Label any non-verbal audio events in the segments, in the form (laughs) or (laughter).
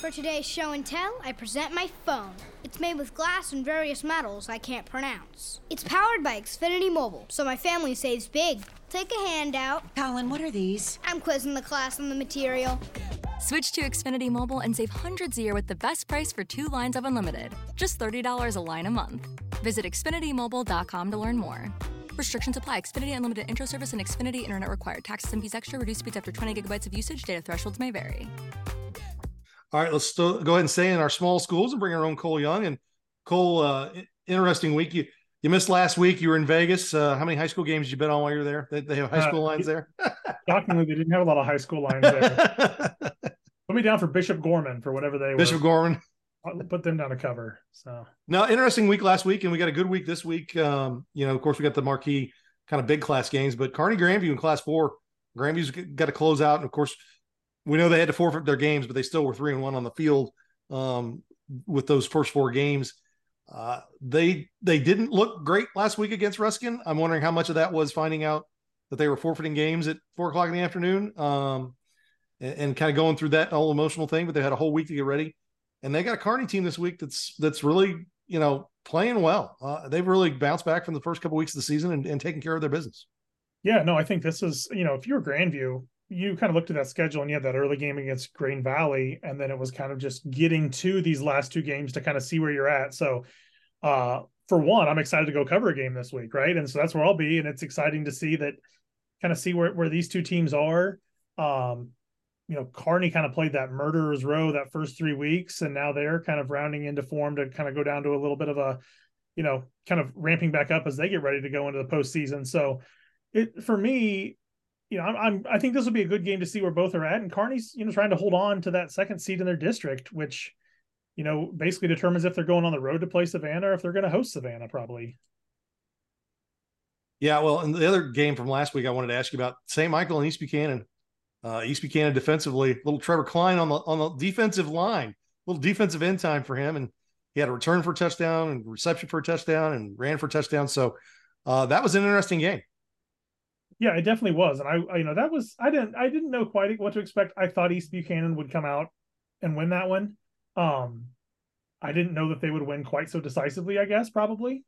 For today's show and tell, I present my phone. It's made with glass and various metals I can't pronounce. It's powered by Xfinity Mobile, so my family saves big. Take a handout. Colin, what are these? I'm quizzing the class on the material. Switch to Xfinity Mobile and save hundreds a year with the best price for two lines of unlimited. Just $30 a line a month. Visit XfinityMobile.com to learn more. Restrictions apply. Xfinity Unlimited Intro Service and Xfinity Internet required. Taxes and fees extra. Reduced speeds after 20 gigabytes of usage. Data thresholds may vary. All right, let's still go ahead and stay in our small schools and bring our own Cole Young. And Cole, uh, interesting week. You you missed last week. You were in Vegas. Uh, how many high school games did you bet on while you were there? They, they have high school uh, lines there. shockingly, they didn't have a lot of high school lines there. (laughs) Put me down for Bishop Gorman for whatever they Bishop were. Gorman. I'll put them down to cover. So no, interesting week last week, and we got a good week this week. Um, you know, of course, we got the marquee kind of big class games, but Kearney Grandview in Class Four, Grandview's got to close out, and of course, we know they had to forfeit their games, but they still were three and one on the field um, with those first four games. Uh, they they didn't look great last week against Ruskin. I'm wondering how much of that was finding out that they were forfeiting games at four o'clock in the afternoon, um, and, and kind of going through that whole emotional thing. But they had a whole week to get ready, and they got a Kearney team this week that's that's really you know playing well. Uh, they've really bounced back from the first couple weeks of the season and, and taking care of their business. Yeah, no, I think this is you know if you're Grandview, you kind of looked at that schedule and you had that early game against Green Valley, and then it was kind of just getting to these last two games to kind of see where you're at. So, uh, for one, I'm excited to go cover a game this week, right? And so that's where I'll be, and it's exciting to see that, kind of see where where these two teams are. Um, you know, Kearney kind of played that murderer's row that first three weeks, and now they're kind of rounding into form to kind of go down to a little bit of a, you know, kind of ramping back up as they get ready to go into the postseason. So, it for me, you know, I'm, I'm, i think this will be a good game to see where both are at, and Kearney's, you know trying to hold on to that second seed in their district, which you know basically determines if they're going on the road to play Savannah or if they're going to host Savannah, probably. Yeah, well, and the other game from last week I wanted to ask you about St. Michael and East Buchanan. Uh, East Buchanan defensively, little Trevor Klein on the on the defensive line, little defensive end time for him, and he had a return for a touchdown and reception for a touchdown and ran for a touchdown. So uh, that was an interesting game. Yeah, it definitely was, and I, I, you know, that was I didn't I didn't know quite what to expect. I thought East Buchanan would come out and win that one. Um, I didn't know that they would win quite so decisively. I guess probably,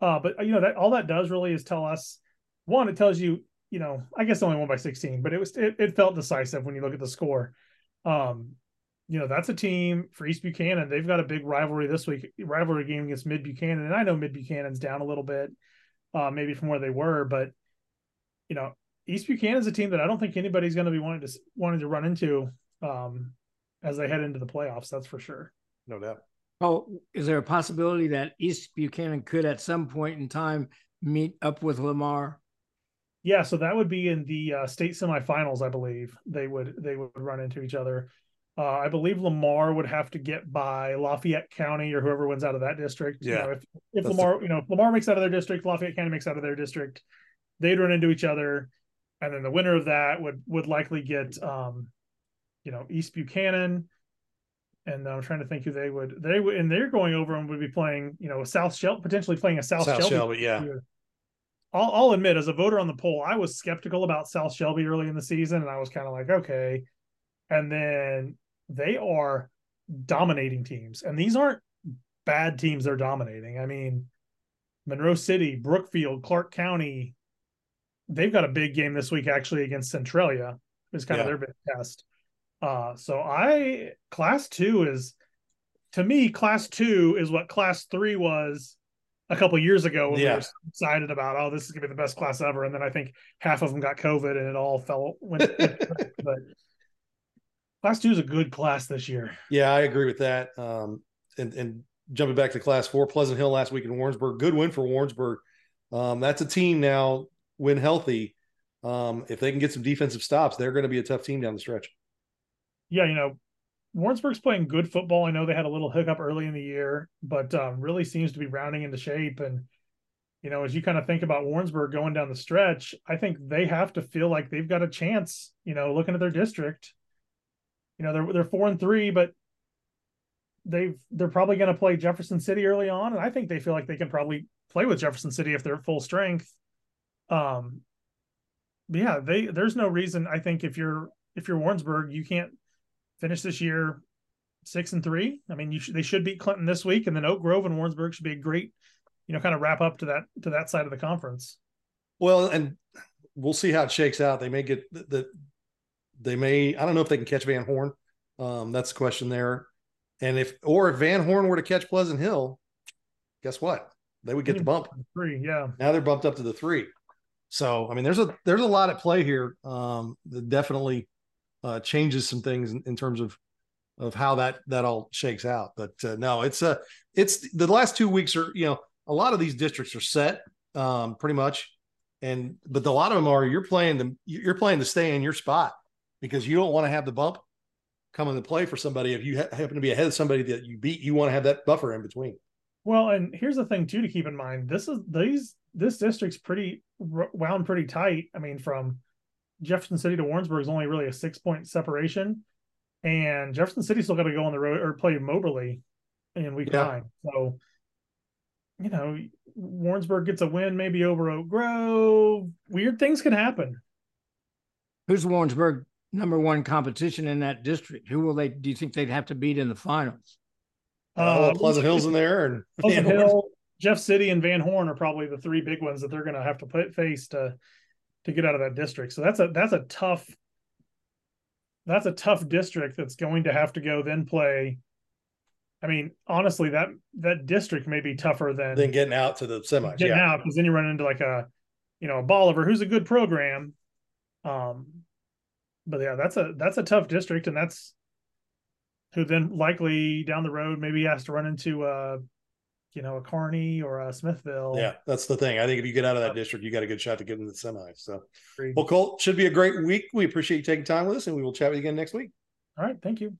uh, but you know that all that does really is tell us one. It tells you, you know, I guess only won by sixteen, but it was it, it felt decisive when you look at the score. Um, you know that's a team for East Buchanan. They've got a big rivalry this week, rivalry game against Mid Buchanan, and I know Mid Buchanan's down a little bit, uh, maybe from where they were, but you know, East Buchanan is a team that I don't think anybody's going to be wanting to wanting to run into um, as they head into the playoffs. That's for sure. No doubt. Oh, is there a possibility that East Buchanan could, at some point in time, meet up with Lamar? Yeah, so that would be in the uh, state semifinals, I believe. They would they would run into each other. Uh, I believe Lamar would have to get by Lafayette County or whoever wins out of that district. Yeah. You know, if if Lamar, the... you know, if Lamar makes out of their district, Lafayette County makes out of their district they'd run into each other, and then the winner of that would would likely get um, you know, East Buchanan. And I'm trying to think who they would they would and they're going over and would be playing, you know, South Shelby potentially playing a South, South Shelby. Shelby yeah. I'll, I'll admit, as a voter on the poll, I was skeptical about South Shelby early in the season, and I was kind of like, okay. And then they are dominating teams, and these aren't bad teams they're dominating. I mean, Monroe City, Brookfield, Clark County, they've got a big game this week actually against Centralia. Is kind yeah. of their big test. Uh, so I class two is to me class two is what class three was a couple years ago when yeah. we were excited about oh this is gonna be the best class ever and then I think half of them got COVID and it all fell went, (laughs) but class two is a good class this year. Yeah, I agree with that. Um, and and jumping back to class four, Pleasant Hill last week in Warrensburg, good win for Warrensburg. Um, that's a team now when healthy, um, if they can get some defensive stops, they're going to be a tough team down the stretch. Yeah, you know, Warrensburg's playing good football. I know they had a little hiccup early in the year, but um, really seems to be rounding into shape. And you know, as you kind of think about Warrensburg going down the stretch, I think they have to feel like they've got a chance. You know, looking at their district, you know, they're they're four and three, but they've they're probably going to play Jefferson City early on, and I think they feel like they can probably play with Jefferson City if they're at full strength. Um, but yeah, they there's no reason I think if you're if you're Warrensburg, you can't finish this year six and three. I mean, you should, they should beat Clinton this week, and then Oak Grove and Warrensburg should be a great, you know, kind of wrap up to that to that side of the conference. Well, and we'll see how it shakes out. They may get the, the they may I don't know if they can catch Van Horn. Um, that's the question there. And if or if Van Horn were to catch Pleasant Hill, guess what? They would get the bump. Three, yeah. Now they're bumped up to the three. So I mean, there's a there's a lot at play here. Um, that definitely uh, changes some things in, in, terms of of how that that all shakes out. But uh, no, it's a uh, it's the last two weeks are you know a lot of these districts are set um, pretty much, and but a lot of them are you're playing the you're playing to stay in your spot because you don't want to have the bump come into play for somebody if you ha- happen to be ahead of somebody that you beat. You want to have that buffer in between. Well, and here's the thing too to keep in mind. This is these this district's pretty wound pretty tight. I mean, from Jefferson City to Warrensburg is only really a six point separation, and Jefferson City still got to go on the road or play Moberly in week yeah. nine. So, you know, Warrensburg gets a win maybe over Oak Grove. Weird things can happen. Who's Warrensburg number one competition in that district? Who will they? Do you think they'd have to beat in the finals? Uh, oh, Pleasant Hills in there, and Pleasant (laughs) Hill, Jeff City, and Van Horn are probably the three big ones that they're going to have to put face to to get out of that district. So that's a that's a tough that's a tough district that's going to have to go then play. I mean, honestly, that that district may be tougher than than getting out to the semis. Getting yeah. out because then you run into like a you know a Bolivar who's a good program. Um, but yeah, that's a that's a tough district, and that's who then likely down the road maybe has to run into uh you know a Kearney or a Smithville. Yeah, that's the thing. I think if you get out of that district, you got a good shot to get in the semi. So, well, Colt should be a great week. We appreciate you taking time with us, and we will chat with you again next week. All right, thank you.